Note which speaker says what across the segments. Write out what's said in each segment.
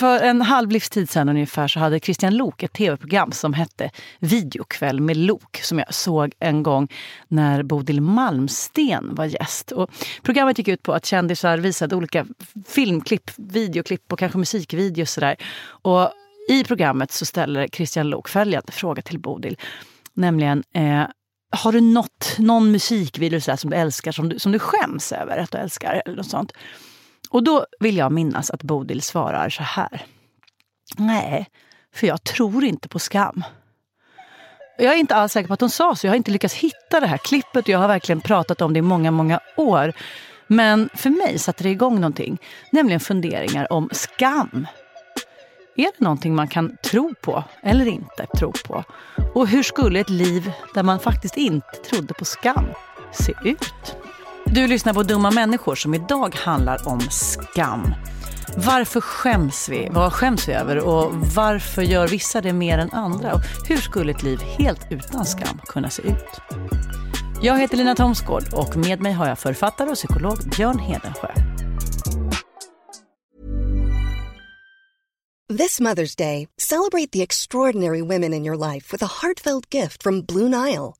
Speaker 1: för en halv livstid sedan ungefär så hade Christian Lok ett tv-program som hette Videokväll med Lok som jag såg en gång när Bodil Malmsten var gäst. Och programmet gick ut på att kändisar visade olika filmklipp, videoklipp och kanske musikvideos. Och, Och I programmet så ställer Christian Lok följande fråga till Bodil. Nämligen, eh, har du något, någon musikvideo som du älskar, som du, som du skäms över att du älskar? Eller något sånt. Och då vill jag minnas att Bodil svarar så här. Nej, för jag tror inte på skam. Jag är inte alls säker på att hon sa så. Jag har inte lyckats hitta det här klippet jag har verkligen pratat om det i många, många år. Men för mig satte det igång någonting, nämligen funderingar om skam. Är det någonting man kan tro på eller inte tro på? Och hur skulle ett liv där man faktiskt inte trodde på skam se ut? Du lyssnar på Dumma människor som idag handlar om skam. Varför skäms vi? Vad skäms vi över? Och varför gör vissa det mer än andra? Och hur skulle ett liv helt utan skam kunna se ut? Jag heter Lina Thomsgård och med mig har jag författare och psykolog Björn Hedensjö.
Speaker 2: This Mother's Day, celebrate the extraordinary women in your life with a heartfelt gift from Blue Nile.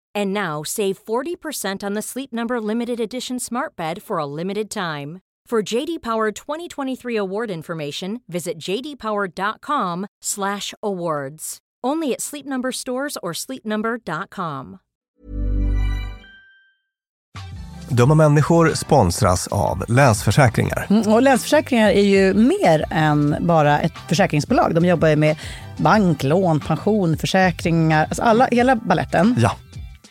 Speaker 3: And now save 40% on the Sleep Number limited edition smart bed for a limited time. For JD Power 2023 award information, visit jdpower.com/awards. Only at Sleep Number stores or sleepnumber.com.
Speaker 4: Dumma människor sponsras av Länsförsäkringar.
Speaker 1: Mm, och Länsförsäkringar är ju mer än bara ett försäkringsbolag. De jobbar ju med bank, lån, pension, försäkringar, alltså alla, hela balletten.
Speaker 4: Ja.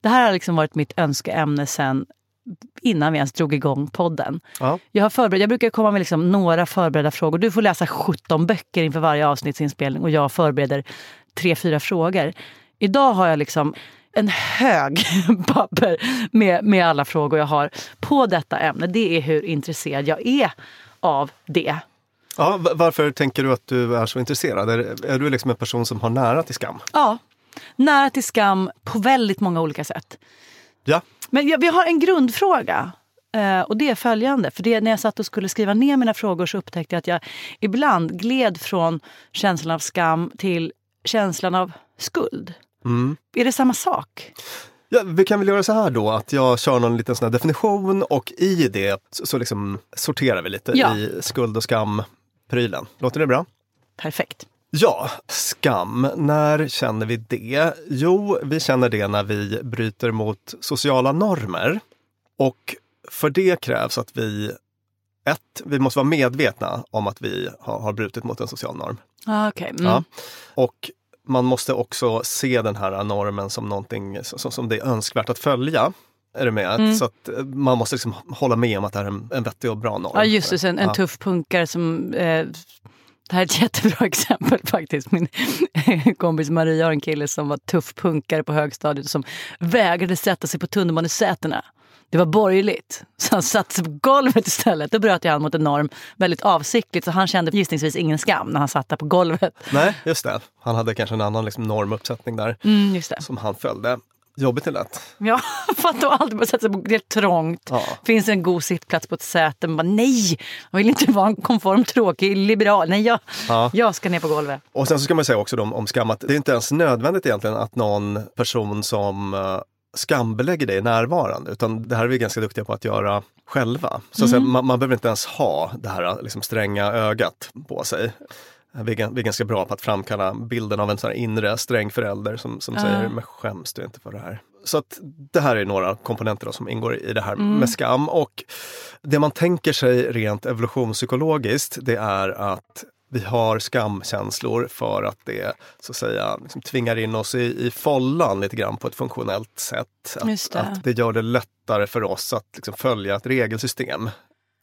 Speaker 1: Det här har liksom varit mitt önskeämne sen innan vi ens drog igång podden.
Speaker 4: Ja.
Speaker 1: Jag, har förberett, jag brukar komma med liksom några förberedda frågor. Du får läsa 17 böcker inför varje avsnittsinspelning och jag förbereder tre, fyra frågor. Idag har jag liksom en hög papper med, med alla frågor jag har på detta ämne. Det är hur intresserad jag är av det.
Speaker 5: Ja, va- varför tänker du att du är så intresserad? Är, är du liksom en person som har nära till skam?
Speaker 1: Ja, nära till skam på väldigt många olika sätt.
Speaker 5: Ja.
Speaker 1: Men jag, vi har en grundfråga. eh, Och det är följande. För det, när jag satt och skulle skriva ner mina frågor så upptäckte jag att jag ibland gled från känslan av skam till känslan av skuld. Är det samma sak?
Speaker 5: Ja, vi kan väl göra så här då att jag kör någon liten sån definition och i det så, så liksom sorterar vi lite
Speaker 1: Ja.
Speaker 5: i skuld och skam-prylen. Låter det bra?
Speaker 1: Perfekt.
Speaker 5: Ja, skam. När känner vi det? Jo, vi känner det när vi bryter mot sociala normer. Och för det krävs att vi ett, vi måste vara medvetna om att vi har, har brutit mot en social norm.
Speaker 1: Ah, Okej. Mm.
Speaker 5: Ja. Och man måste också se den här normen som någonting som, som det är önskvärt att följa. Är du med?
Speaker 1: Mm.
Speaker 5: Så att eh, man måste liksom hålla med om att det här är en, en vettig och bra norm.
Speaker 1: Ja, just det. En, en
Speaker 5: Ja.
Speaker 1: tuff punkare som... Eh, det här är ett jättebra exempel faktiskt. Min kompis Maria har en kille som var tuff punkare på högstadiet och som vägrade sätta sig på tunnelbanesätena. Det var borgerligt. Så han satte sig på golvet istället. Då bröt jag han mot en norm väldigt avsiktligt. Så han kände gissningsvis ingen skam när han satt där på golvet.
Speaker 5: Nej, just det. Han hade kanske en annan liksom normuppsättning där
Speaker 1: Mm,
Speaker 5: som han följde. Jobbigt är lätt.
Speaker 1: Ja, fatta att alltid bara sätta sig på, det är trångt.
Speaker 5: Ja.
Speaker 1: Finns en god sittplats på ett säte. Man bara, nej, jag vill inte vara en konform, tråkig liberal. Nej, jag,
Speaker 5: Ja.
Speaker 1: jag ska ner på golvet.
Speaker 5: Och sen så ska man säga också då om, skam att det är inte ens nödvändigt egentligen att någon person som uh, skambelägger dig är närvarande. Utan det här är vi ganska duktiga på att göra själva. Så att säga, man, man behöver inte ens ha det här liksom, stränga ögat på sig. Vi är, ganska bra på att framkalla bilden av en sån här inre sträng förälder som, som säger “men skäms du inte för det här?” Så att det här är några komponenter då som ingår i det här med skam. Och det man tänker sig rent evolutionspsykologiskt det är att vi har skamkänslor för att det så att säga liksom tvingar in oss i, i follan lite grann på ett funktionellt sätt. Att,
Speaker 1: det.
Speaker 5: att det gör det lättare för oss att liksom följa ett regelsystem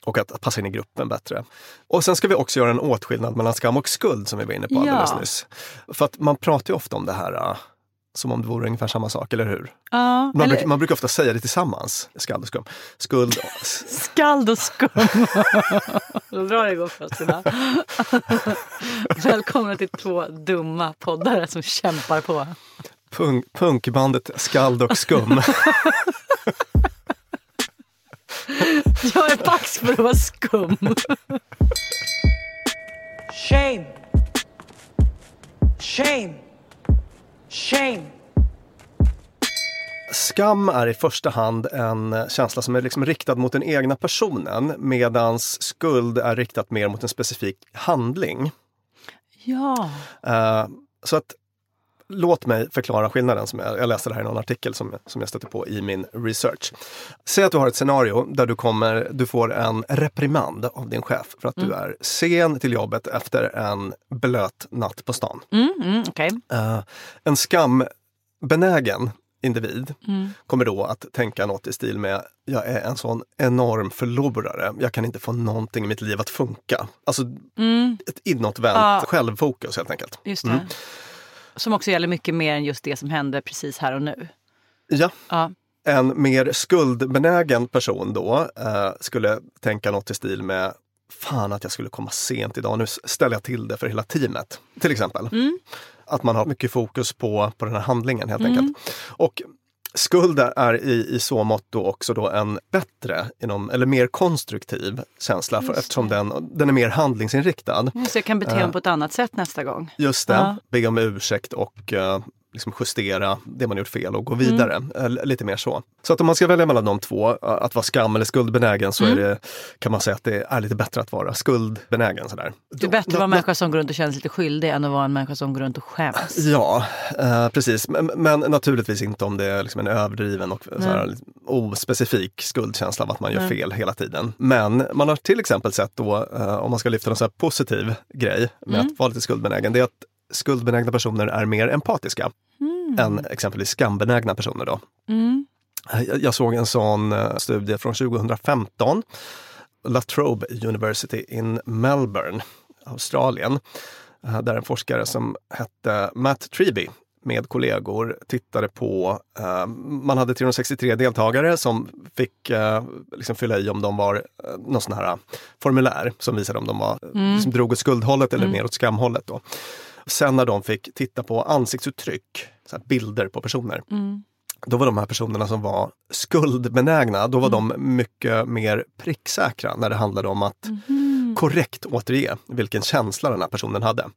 Speaker 5: och att, att passa in i gruppen bättre. Och sen ska vi också göra en åtskillnad mellan skam och skuld som vi var inne på alldeles
Speaker 1: Ja.
Speaker 5: nyss. För att man pratar ju ofta om det här äh, som om det vore ungefär samma sak, eller hur?
Speaker 1: Ja,
Speaker 5: Man,
Speaker 1: eller
Speaker 5: brukar, man brukar ofta säga det tillsammans, skuld och skam. Skuld,
Speaker 1: skald och skum. Då drar det igång för oss idag. Välkomna till två dumma poddare som kämpar på.
Speaker 5: punk, punkbandet Skald och skum.
Speaker 1: Jag är pax för att vara skum.
Speaker 6: Shame. Shame. Shame.
Speaker 5: Skam är i första hand en känsla som är liksom riktad mot den egna personen medans skuld är riktat mer mot en specifik handling.
Speaker 1: Ja.
Speaker 5: Eh, så att Låt mig förklara skillnaden. Som jag, jag läste det här i någon artikel som, som jag stötte på i min research. Säg att du har ett scenario där du, kommer, du får en reprimand av din chef för att du är sen till jobbet efter en blöt natt på stan.
Speaker 1: Mm, mm, Okej.
Speaker 5: Eh, en skambenägen individ kommer då att tänka något i stil med jag är en sån enorm förlorare. Jag kan inte få någonting i mitt liv att funka. Alltså ett inåtvänt
Speaker 1: Ja.
Speaker 5: självfokus helt enkelt.
Speaker 1: Just det. Som också gäller mycket mer än just det som hände precis här och nu.
Speaker 5: Ja.
Speaker 1: Ja.
Speaker 5: En mer skuldbenägen person då eh, skulle tänka något i stil med fan att jag skulle komma sent idag, nu ställer jag till det för hela teamet. Till exempel. Att man har mycket fokus på, på den här handlingen helt enkelt. Och skuld är i, i så mått då också då en bättre, inom, eller mer konstruktiv känsla för, eftersom den, den är mer handlingsinriktad.
Speaker 1: Så jag kan bete mig på ett annat sätt nästa gång.
Speaker 5: Just det,
Speaker 1: Ja.
Speaker 5: be om ursäkt och eh, liksom justera det man gjort fel och gå vidare. Eh, Lite mer så. Så att om man ska välja mellan de två, eh, att vara skam eller skuldbenägen, så är det, kan man säga att det är lite bättre att vara skuldbenägen. Sådär.
Speaker 1: Det är bättre att vara en människa som går runt och känner sig lite skyldig än att vara en människa som går runt och skäms.
Speaker 5: Ja, eh, precis. Men, men naturligtvis inte om det är liksom en överdriven och så här, ospecifik skuldkänsla av att man gör fel hela tiden. Men man har till exempel sett då, eh, om man ska lyfta en så positiv grej med att vara lite skuldbenägen, det är att skuldbenägna personer är mer empatiska än exempelvis skambenägna personer. Då. Jag, jag såg en sån eh, studie från 2015. La Trobe University in Melbourne, Australien. eh, Där en forskare som hette Matt Treby med kollegor tittade på, eh, man hade 363 deltagare som fick eh, liksom fylla i om de var eh, någon sån här formulär som visade om de var, eh, liksom drog åt skuldhållet eller mer åt skamhållet. Då. Sen när de fick titta på ansiktsuttryck, så bilder på personer, då var de här personerna som var skuldbenägna, då var de mycket mer pricksäkra när det handlade om att korrekt återge vilken känsla den här personen hade.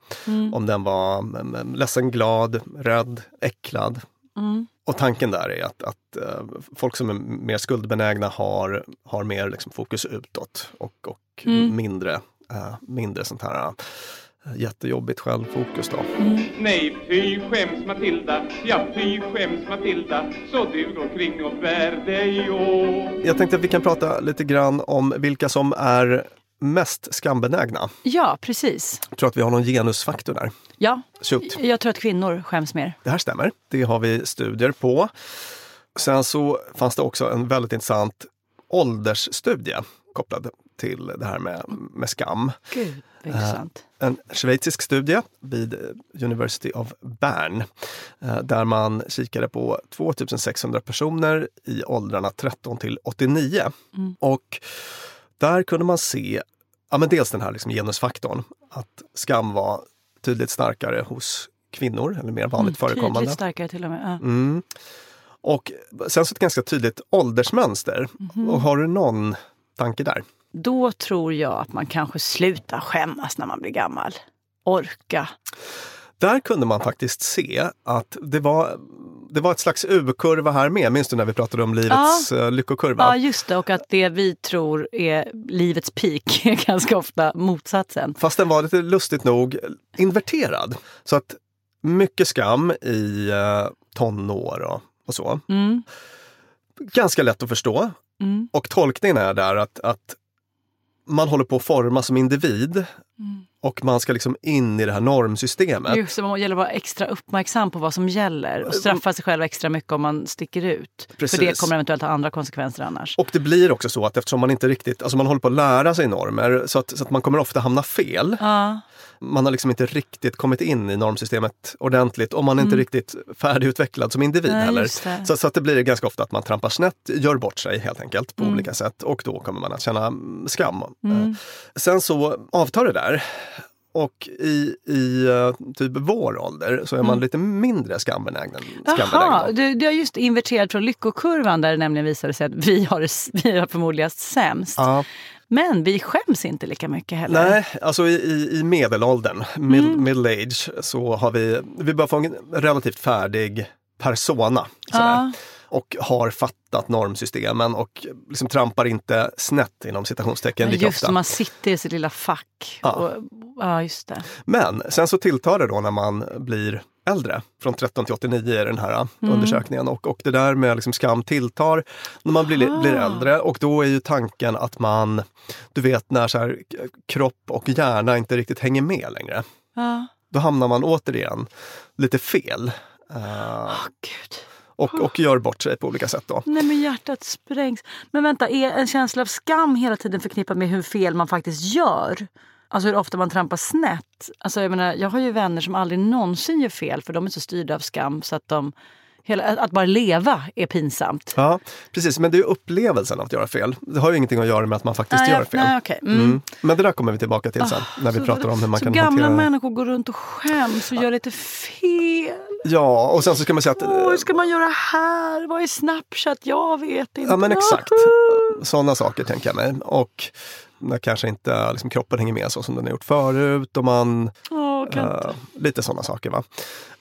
Speaker 5: Om den var mm, mm, ledsen, glad, rädd, äcklad. Och tanken där är att, att eh, folk som är mer skuldbenägna har, har mer liksom, fokus utåt och, och mindre, eh, mindre sånt här jättejobbigt självfokus. Då.
Speaker 7: Nej, fy skäms Matilda, ja fy skäms Matilda, så du går kring och bär dig åt.
Speaker 5: Jag tänkte att vi kan prata lite grann om vilka som är mest skambenägna.
Speaker 1: Ja, precis.
Speaker 5: Jag tror att vi har någon genusfaktor där.
Speaker 1: Ja,
Speaker 5: Shoot.
Speaker 1: jag tror att kvinnor skäms mer.
Speaker 5: Det här stämmer. Det har vi studier på. Sen så fanns det också en väldigt intressant åldersstudie kopplad till det här med, med skam.
Speaker 1: Gud, intressant.
Speaker 5: En schweizisk studie vid University of Bern eh, där man kikade på 2600 personer i åldrarna 13 till 89. Och där kunde man se ja, men dels den här liksom genusfaktorn, att skam var tydligt starkare hos kvinnor, eller mer vanligt förekommande.
Speaker 1: Tydligt starkare till och med. Ja.
Speaker 5: Mm. Och sen så ett ganska tydligt åldersmönster. Och har du någon tanke där?
Speaker 1: Då tror jag att man kanske slutar skämmas när man blir gammal. Orka.
Speaker 5: Där kunde man faktiskt se att det var, det var ett slags U-kurva här med. Minns du när vi pratade om livets ja. lyckokurva?
Speaker 1: Ja, just det. Och att det vi tror är livets peak är ganska ofta motsatsen.
Speaker 5: Fast den var lite lustigt nog inverterad. Så att mycket skam i eh, tonår och, och så.
Speaker 1: Mm.
Speaker 5: Ganska lätt att förstå.
Speaker 1: Mm.
Speaker 5: Och tolkningen är där att, att man håller på att forma som individ
Speaker 1: Mm
Speaker 5: och man ska liksom in i det här normsystemet.
Speaker 1: Just det, man gäller att vara extra uppmärksam på vad som gäller och straffa sig själv extra mycket om man sticker ut.
Speaker 5: Precis.
Speaker 1: För det kommer eventuellt ha andra konsekvenser annars.
Speaker 5: Och det blir också så att eftersom man inte riktigt, alltså man håller på att lära sig normer så att, så att man kommer ofta hamna fel.
Speaker 1: Ja.
Speaker 5: Man har liksom inte riktigt kommit in i normsystemet ordentligt och man är inte riktigt färdigutvecklad som individ
Speaker 1: Mm. Nej,
Speaker 5: heller. Så, så att det blir ganska ofta att man trampar snett, gör bort sig helt enkelt
Speaker 1: Mm.
Speaker 5: på olika sätt och då kommer man att känna skam. Eh, Sen så avtar det där. Och i, i eh, typ vår ålder så är man lite mindre skambenägen.
Speaker 1: Jaha, du, du har just inverterat från lyckokurvan där det nämligen visade sig att vi har, vi har förmodligen sämst.
Speaker 5: Ja.
Speaker 1: Men vi skäms inte lika mycket heller.
Speaker 5: Nej, alltså i, i, i medelåldern, mid, middle age, så har vi, vi börjar få en relativt färdig persona. Sådär.
Speaker 1: Ja.
Speaker 5: Och har fattat normsystemen och liksom trampar inte snett inom citationstecken lika
Speaker 1: Just
Speaker 5: ofta.
Speaker 1: man sitter i sitt lilla fack.
Speaker 5: Ja.
Speaker 1: Och, ja, just det.
Speaker 5: Men sen så tilltar det då när man blir äldre. Från 13 till 89 är den här
Speaker 1: Mm.
Speaker 5: undersökningen. Och, och det där med liksom skam tilltar när man blir,
Speaker 1: Ah.
Speaker 5: blir äldre. Och då är ju tanken att man, du vet när så här, kropp och hjärna inte riktigt hänger med längre.
Speaker 1: Ja.
Speaker 5: Då hamnar man återigen lite fel. eh,
Speaker 1: Åh, Gud
Speaker 5: och, och gör bort sig på olika sätt då.
Speaker 1: Nej men hjärtat sprängs. Men vänta, är en känsla av skam hela tiden förknippad med hur fel man faktiskt gör? Alltså hur ofta man trampar snett. Alltså jag, menar, jag har ju vänner som aldrig någonsin gör fel för de är så styrda av skam så att de Hela, att- bara leva är pinsamt.
Speaker 5: Ja, precis. Men det är upplevelsen av att göra fel. Det har ju ingenting att göra med att man faktiskt
Speaker 1: Nej,
Speaker 5: gör fel.
Speaker 1: nej, okej. Mm.
Speaker 5: Mm. Men det där kommer vi tillbaka till sen, när vi
Speaker 1: Så-
Speaker 5: pratar om hur man
Speaker 1: så
Speaker 5: kan
Speaker 1: gamla
Speaker 5: hantera
Speaker 1: människor går runt och skäms och gör lite fel.
Speaker 5: Ja, och sen så ska man säga att...
Speaker 1: Åh, hur ska man göra här? Vad är Snapchat? Jag vet inte.
Speaker 5: Ja men exakt. Sådana saker tänker jag mig. Och när kanske inte liksom, kroppen hänger med så som den har gjort förut. Och man,
Speaker 1: Åh,
Speaker 5: eh, lite sådana saker. Va?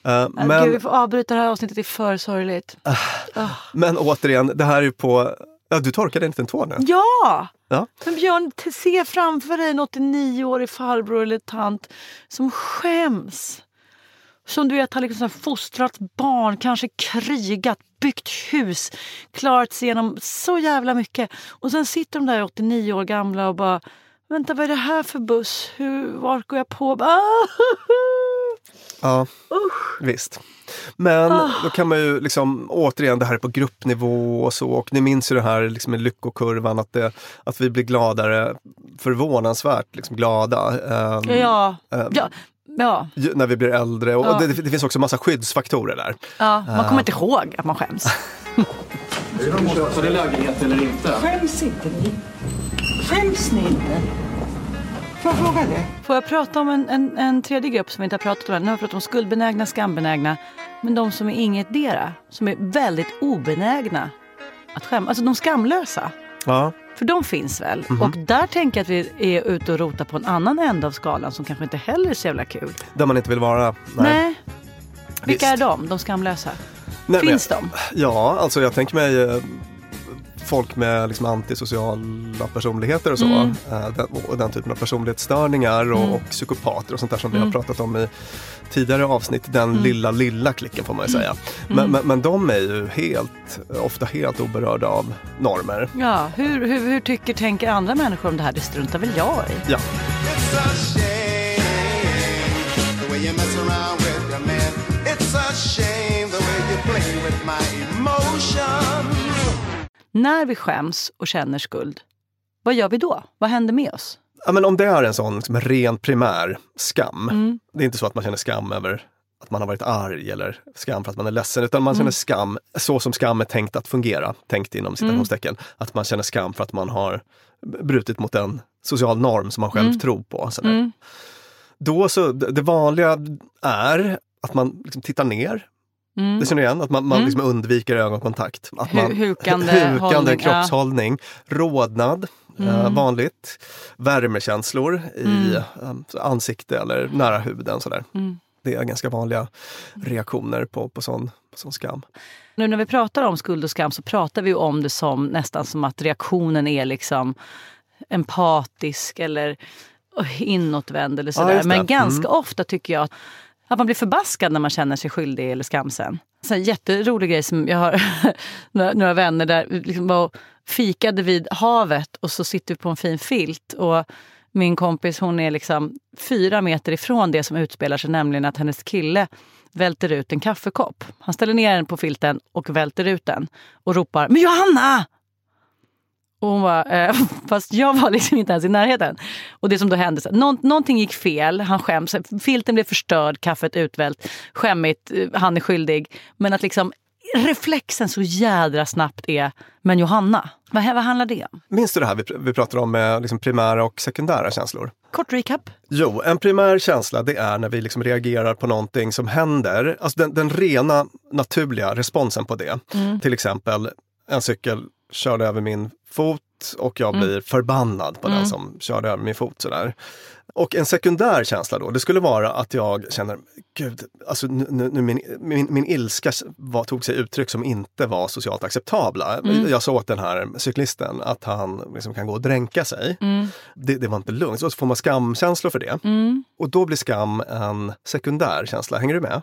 Speaker 5: Eh,
Speaker 1: Men... Gud, vi får avbryta det här avsnittet, det är för sorgligt.
Speaker 5: men återigen, det här är ju på... Ja, du torkade en liten tår nu.
Speaker 1: Ja!
Speaker 5: Ja.
Speaker 1: Men Björn, se framför dig en 89-årig farbror eller tant som skäms. Som du vet har liksom fostrat barn, kanske krigat, byggt hus, klarat sig igenom så jävla mycket. Och sen sitter de där 89 år gamla och bara Vänta, vad är det här för buss? Hur, vart går jag på? Ah!
Speaker 5: Ja, visst. Men
Speaker 1: Ah.
Speaker 5: då kan man ju liksom, återigen, det här är på gruppnivå och så. Och ni minns ju det här liksom med lyckokurvan, att, det, att vi blir gladare, förvånansvärt liksom glada. ehm,
Speaker 1: Ja,
Speaker 5: ehm,
Speaker 1: ja, ja,
Speaker 5: ju- när vi blir äldre. Och
Speaker 1: Ja.
Speaker 5: det, det finns också massa skyddsfaktorer där.
Speaker 1: ja. Man kommer inte ihåg att man skäms.
Speaker 8: Så det är lägenhet eller inte?
Speaker 6: Skäms inte ni? Skäms ni inte? Får jag fråga det?
Speaker 1: Får jag prata om en, en, en tredje grupp som vi inte har pratat om än? Nu har vi pratat om skuldbenägna, skambenägna. Men de som är ingetdera, som är väldigt obenägna att skämmas. Alltså de skamlösa.
Speaker 5: Ja.
Speaker 1: För de finns väl? Och där tänker jag att vi är ute och rotar på en annan ände av skalan som kanske inte heller är så jävla kul.
Speaker 5: Där man inte vill vara.
Speaker 1: Nej. Vilka
Speaker 5: Visst.
Speaker 1: är de, de skamlösa?
Speaker 5: Nej, men-
Speaker 1: Finns de?
Speaker 5: Ja, alltså jag tänker mig eh, folk med liksom antisociala personligheter och så.
Speaker 1: Mm.
Speaker 5: Eh, den, och den typen av personlighetsstörningar och, och psykopater och sånt där som vi har pratat om i tidigare avsnitt. Den
Speaker 1: Mm.
Speaker 5: lilla, lilla klicken får man ju säga. Men, men, men de är ju helt, ofta helt oberörda av normer.
Speaker 1: Ja, hur, hur, hur tycker, tänker andra människor om det här? Det struntar väl jag i?
Speaker 5: Ja.
Speaker 9: It's a shame the way you mess around with your man. It's a shame the way you play with my.
Speaker 1: När vi skäms och känner skuld, vad gör vi då? Vad händer med oss?
Speaker 5: Ja, men om det är en sån liksom, ren primär skam.
Speaker 1: Mm.
Speaker 5: Det är inte så att man känner skam över att man har varit arg eller skam för att man är ledsen, utan man
Speaker 1: Mm.
Speaker 5: känner skam så som skam är tänkt att fungera, tänkt inom citationstecken. Att man känner skam för att man har brutit mot en social norm som man själv
Speaker 1: Mm.
Speaker 5: tror på. Sådär. Då så, det det vanliga är att man liksom tittar ner.
Speaker 1: Mm.
Speaker 5: Det känner du igen, att man, man liksom undviker ögonkontakt. Att man,
Speaker 1: Hu- hukande
Speaker 5: hukande
Speaker 1: hållning, ja.
Speaker 5: kroppshållning, rodnad, eh, vanligt, värmekänslor i eh, ansikte eller nära huden. Sådär.
Speaker 1: Mm.
Speaker 5: Det är ganska vanliga reaktioner på, på, sån, sån skam.
Speaker 1: Nu när vi pratar om skuld och skam så pratar vi om det som nästan som att reaktionen är liksom empatisk eller inåtvänd eller
Speaker 5: Ja,
Speaker 1: sådär.
Speaker 5: det.
Speaker 1: Men ganska
Speaker 5: Mm.
Speaker 1: ofta tycker jag att man blir förbaskad när man känner sig skyldig eller skamsen. Så en jätterolig grej som jag har några, några vänner där vi liksom var och fikade vid havet och så sitter vi på en fin filt och min kompis hon är liksom fyra meter ifrån det som utspelar sig, nämligen att hennes kille välter ut en kaffekopp. Han ställer ner den på filten och välter ut den och ropar “Men Johanna!” Och hon var, eh, fast jag var liksom inte ens i närheten. Och det som då hände, så, nå, någonting gick fel, han skäms, filten blev förstörd, kaffet utvält, skämmigt, eh, han är skyldig. Men att liksom reflexen så jädra snabbt är, men Johanna, vad, vad handlar det om?
Speaker 5: Minns du det här vi, vi pratar om med liksom primära och sekundära känslor?
Speaker 1: Kort recap.
Speaker 5: Jo, en primär känsla det är när vi liksom reagerar på någonting som händer. Alltså den, den rena naturliga responsen på det. Till exempel en cykel körde över min fot och jag blir förbannad på den som körde över min fot. Sådär. Och en sekundär känsla då, det skulle vara att jag känner, gud, alltså nu, nu, min, min, min ilska var, tog sig uttryck som inte var socialt acceptabla. Jag sa åt den här cyklisten att han liksom kan gå och dränka sig. Det, det var inte lugnt. Så får man skamkänslor för det. Och då blir skam en sekundär känsla. Hänger du med?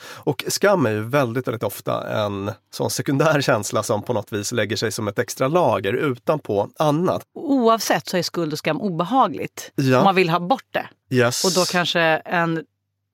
Speaker 5: Och skam är ju väldigt, väldigt ofta en sån sekundär känsla som på något vis lägger sig som ett extra lager utanpå annat.
Speaker 1: Oavsett så är skuld och skam obehagligt.
Speaker 5: Ja.
Speaker 1: Man vill ha bort det.
Speaker 5: Yes.
Speaker 1: Och då kanske en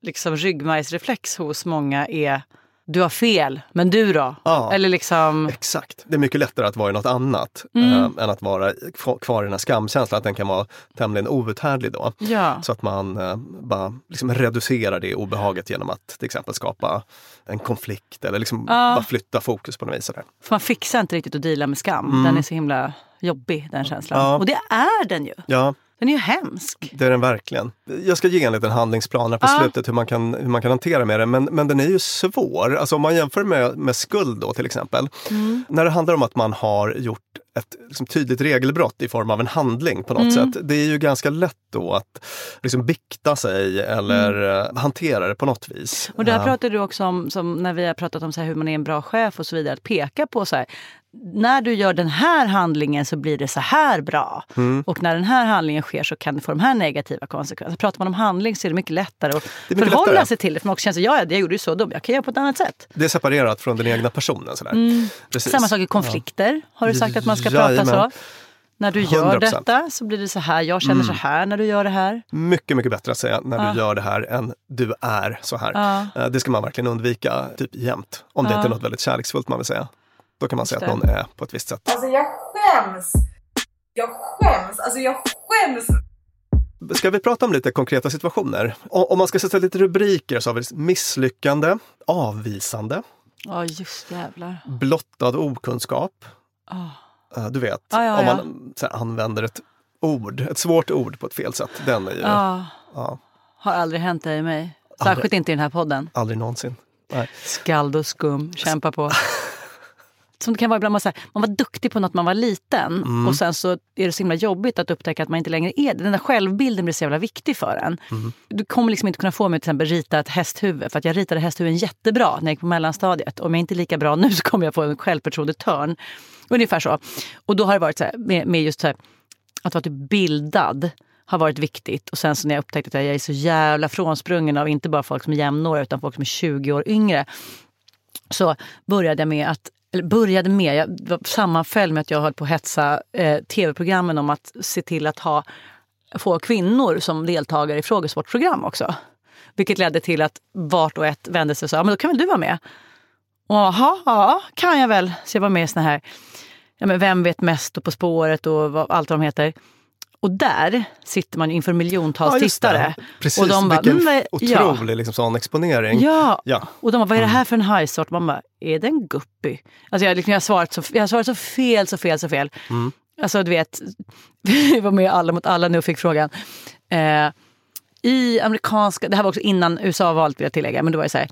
Speaker 1: liksom ryggmärgsreflex hos många är du har fel, men du då?
Speaker 5: Ja.
Speaker 1: Eller liksom...
Speaker 5: Exakt. Det är mycket lättare att vara i något annat
Speaker 1: Mm.
Speaker 5: eh, än att vara kvar kvar i den här skamkänslan. Att den kan vara tämligen outhärdlig då.
Speaker 1: Ja.
Speaker 5: Så att man eh, bara liksom reducerar det obehaget genom att till exempel skapa en konflikt eller liksom
Speaker 1: Ja.
Speaker 5: bara flytta fokus på något vis. Sådär.
Speaker 1: För man fixar inte riktigt att deala med skam.
Speaker 5: Mm.
Speaker 1: Den är så himla jobbig, den känslan.
Speaker 5: Ja.
Speaker 1: Och det är den ju.
Speaker 5: Ja,
Speaker 1: Den är ju hemsk.
Speaker 5: det är den verkligen. Jag ska ge en liten handlingsplan här på
Speaker 1: Ja.
Speaker 5: slutet hur man, kan, hur man kan hantera med det. Men, men den är ju svår. Alltså om man jämför med, med skuld då till exempel.
Speaker 1: Mm.
Speaker 5: När det handlar om att man har gjort ett liksom, tydligt regelbrott i form av en handling på något
Speaker 1: Mm.
Speaker 5: sätt. Det är ju ganska lätt då att liksom, bikta sig eller eh, hantera det på något vis.
Speaker 1: Mm. Och det här
Speaker 5: Ja.
Speaker 1: pratar du också om när vi har pratat om så hur man är en bra chef och så vidare. Att peka på så här, när du gör den här handlingen så blir det så här bra.
Speaker 5: Mm.
Speaker 1: Och när den här handlingen sker så kan det få de här negativa konsekvenser. Pratar man om handling så är det mycket lättare att
Speaker 5: mycket
Speaker 1: förhålla
Speaker 5: lättare.
Speaker 1: sig till det. För man också känner sig, ja, ja, jag gjorde ju så dumt, jag kan göra på ett annat sätt.
Speaker 5: Det är separerat från den egna personen. Sådär.
Speaker 1: Mm. Samma sak i konflikter. Har du sagt att man ska
Speaker 5: Jajamän.
Speaker 1: prata så? När du gör
Speaker 5: 100%.
Speaker 1: detta så blir det så här, jag känner så här när du gör det här.
Speaker 5: Mycket, mycket bättre att säga när
Speaker 1: Ja.
Speaker 5: du gör det här än du är så här.
Speaker 1: Ja.
Speaker 5: Eh, Det ska man verkligen undvika typ jämt. Om det
Speaker 1: Ja.
Speaker 5: inte är något väldigt kärleksfullt man vill säga. Då kan man säga att någon är på ett visst sätt.
Speaker 10: Alltså jag skäms! Jag skäms! Alltså jag skäms!
Speaker 5: Ska vi prata om lite konkreta situationer? Om man ska sätta lite rubriker så har vi misslyckande, avvisande,
Speaker 1: Ja, just jävlar.
Speaker 5: blottad okunskap.
Speaker 1: Ah.
Speaker 5: Eh, Du vet,
Speaker 1: Ja, ja,
Speaker 5: om man så här, använder ett ord, ett svårt ord på ett fel sätt. Den är ju
Speaker 1: Ja,
Speaker 5: ja,
Speaker 1: har aldrig hänt dig i mig. Särskilt inte i den här podden.
Speaker 5: aldrig någonsin. Nej.
Speaker 1: Skald och skum, kämpa på. Som det kan vara ibland, man, så här, man var duktig på något man var liten
Speaker 5: Mm.
Speaker 1: och sen så är det så himla jobbigt att upptäcka att man inte längre är det. Den där självbilden blir så jävla viktig för en.
Speaker 5: Mm.
Speaker 1: Du kommer liksom inte kunna få mig att till exempel rita ett hästhuvud för att jag ritade hästhuvuden jättebra när jag gick på mellanstadiet. Om jag inte är lika bra nu så kommer jag få en självförtroende-törn. Ungefär så. Och då har det varit så här, med, med just så här, att vara typ bildad har varit viktigt. Och sen så när jag upptäckte att jag är så jävla frånsprungen av inte bara folk som är jämnåriga utan folk som är 20 år yngre. Så började jag med att eller började med, jag det sammanföll med att jag höll på att hetsa eh, tv-programmen om att se till att ha, få kvinnor som deltagare i frågesportprogram också. Vilket ledde till att vart och ett vände sig och sa, ja, men då kan väl du vara med? Och, Jaha, ja kan jag väl. Så jag var med i såna här, ja, men Vem vet mest och På spåret och vad, allt vad de heter. Och där sitter man inför miljontals
Speaker 5: Ja, det.
Speaker 1: tittare.
Speaker 5: Precis,
Speaker 1: och de bara,
Speaker 5: vilken
Speaker 1: "Mm, ja."
Speaker 5: otrolig liksom, sån exponering.
Speaker 1: Ja.
Speaker 5: Ja.
Speaker 1: Och de bara, vad är det här för en hajsort? Man bara, är det en guppy? Alltså jag, liksom, jag, har svarat så, jag har svarat så fel, så fel, så fel.
Speaker 5: Mm.
Speaker 1: Alltså du vet, vi var med Alla mot alla nu och fick frågan. Eh, I amerikanska, det här var också innan USA-valet vill jag tillägga, men det var ju så här.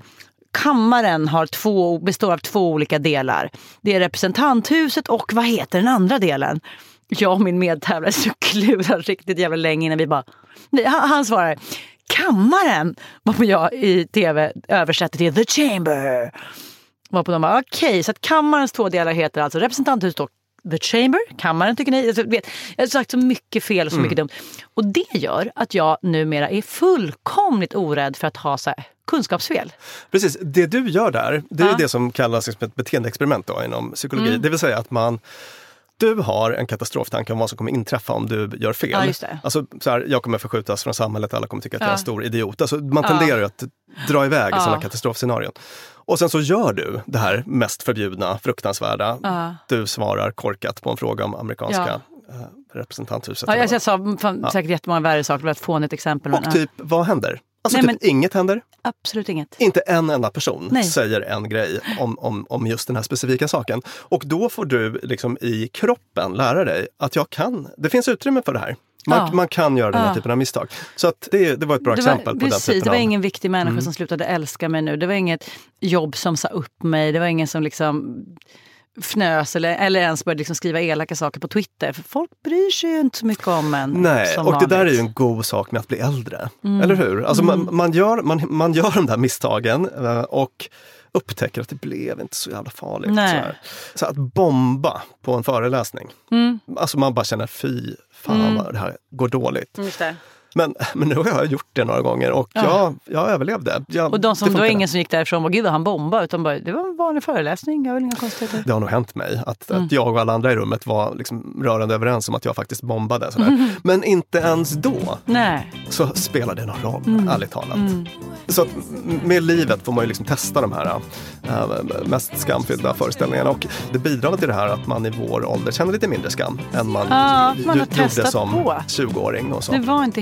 Speaker 1: Kammaren har två, består av två olika delar. Det är representanthuset och vad heter den andra delen? Jag och min medtävlare så klurade riktigt jävla länge innan vi bara... Nej, han, han svarar kammaren. Varpå jag i tv översätter till the chamber. Varpå de bara okej, så att kammarens två delar heter alltså representanthuset och the chamber. Kammaren tycker ni. Alltså, vet, jag har sagt så mycket fel och så mycket dumt. Och det gör att jag numera är fullkomligt orädd för att ha så här, kunskapsfel.
Speaker 5: Precis, det du gör där, det är
Speaker 1: Ja.
Speaker 5: det som kallas liksom ett beteendeexperiment då, inom psykologi.
Speaker 1: Mm.
Speaker 5: Det vill säga att man du har en katastroftanke om vad som kommer inträffa om du gör fel.
Speaker 1: Ja, just det.
Speaker 5: Alltså, så här, jag kommer förskjutas från samhället, alla kommer tycka att jag är
Speaker 1: Ja.
Speaker 5: en stor idiot. Alltså, man
Speaker 1: Ja.
Speaker 5: tenderar ju att dra iväg i
Speaker 1: Ja.
Speaker 5: sådana katastrofscenarion. Och sen så gör du det här mest förbjudna, fruktansvärda.
Speaker 1: Ja.
Speaker 5: Du svarar korkat på en fråga om amerikanska eh, representanthuset.
Speaker 1: Ja, jag, jag sa fan,
Speaker 5: Ja.
Speaker 1: säkert jättemånga värre saker, det var ett fånigt exempel. men,
Speaker 5: Och typ, vad händer? Alltså
Speaker 1: Nej,
Speaker 5: typ inget händer.
Speaker 1: absolut inget.
Speaker 5: Inte en enda person
Speaker 1: Nej.
Speaker 5: säger en grej om, om, om just den här specifika saken. Och då får du liksom i kroppen lära dig att jag kan, det finns utrymme för det här. Man,
Speaker 1: Ja.
Speaker 5: man kan göra den här
Speaker 1: Ja.
Speaker 5: typen av misstag. Så att det, det var ett bra
Speaker 1: det var,
Speaker 5: exempel på
Speaker 1: precis,
Speaker 5: den typen
Speaker 1: det var
Speaker 5: av...
Speaker 1: ingen viktig människa
Speaker 5: Mm.
Speaker 1: som slutade älska mig nu. Det var inget jobb som sa upp mig. Det var ingen som liksom fnös eller, eller ens började liksom skriva elaka saker på Twitter. För folk bryr sig ju inte så mycket om en.
Speaker 5: Nej, och det där är
Speaker 1: vanligt.
Speaker 5: ju en god sak med att bli äldre.
Speaker 1: Mm.
Speaker 5: Eller hur? Alltså man,
Speaker 1: Mm.
Speaker 5: man, gör, man, man gör de där misstagen eh, och upptäcker att det blev inte så jävla farligt. Så, så att bomba på en föreläsning.
Speaker 1: Mm.
Speaker 5: Alltså man bara känner fy fan
Speaker 1: Mm.
Speaker 5: vad det här går dåligt. Men, men nu har jag gjort det några gånger och
Speaker 1: Ja.
Speaker 5: jag, jag överlevde. Jag,
Speaker 1: Och de som,
Speaker 5: det
Speaker 1: det var ingen som gick därifrån och gud han bombade, utan bara, det var en vanlig föreläsning, jag har inga konstigheter.
Speaker 5: Det har nog hänt mig att,
Speaker 1: Mm.
Speaker 5: att jag och alla andra i rummet var liksom rörande överens om att jag faktiskt bombade. Sådär. Men inte ens då
Speaker 1: Nej.
Speaker 5: så spelar det någon roll,
Speaker 1: Mm.
Speaker 5: ärligt talat.
Speaker 1: Mm.
Speaker 5: Så att med livet får man ju liksom testa de här äh, mest skamfyllda föreställningarna och det bidrar till det här att man i vår ålder känner lite mindre skam än man,
Speaker 1: Ja, man
Speaker 5: gjorde som
Speaker 1: på.
Speaker 5: 20-åring och så.
Speaker 1: Det var inte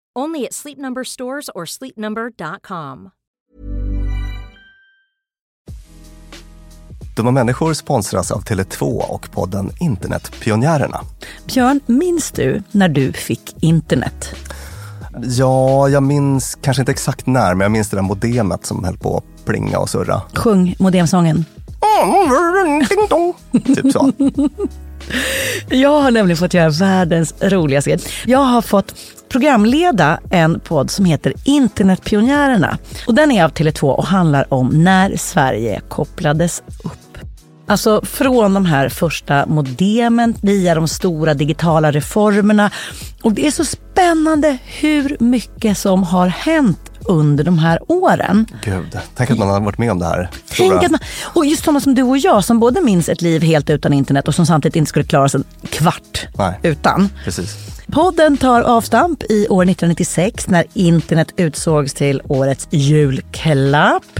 Speaker 3: Only at Sleep Number stores or sleepnumber.com.
Speaker 4: Dumma människor sponsras av Tele2 och podden Internetpionjärerna.
Speaker 1: Björn, minns du när du fick internet?
Speaker 4: Ja, jag minns kanske inte exakt när, men jag minns det där modemet som höll på att plinga och surra.
Speaker 1: Sjung modemsången.
Speaker 4: Typ så.
Speaker 1: Jag har nämligen fått göra världens roligaste grej. Jag har fått programleda en podd som heter Internetpionjärerna. Och den är av Tele2 och handlar om när Sverige kopplades upp. Alltså från de här första modemen via de stora digitala reformerna. Och det är så spännande hur mycket som har hänt under de här åren.
Speaker 4: Gud, tänk att man har varit med om det här.
Speaker 1: Tänk att man, och just sådana som du och jag som både minns ett liv helt utan internet och som samtidigt inte skulle klara sig en kvart
Speaker 4: Nej,
Speaker 1: utan.
Speaker 4: precis.
Speaker 1: Podden tar avstamp i år 1996 när internet utsågs till årets julklapp.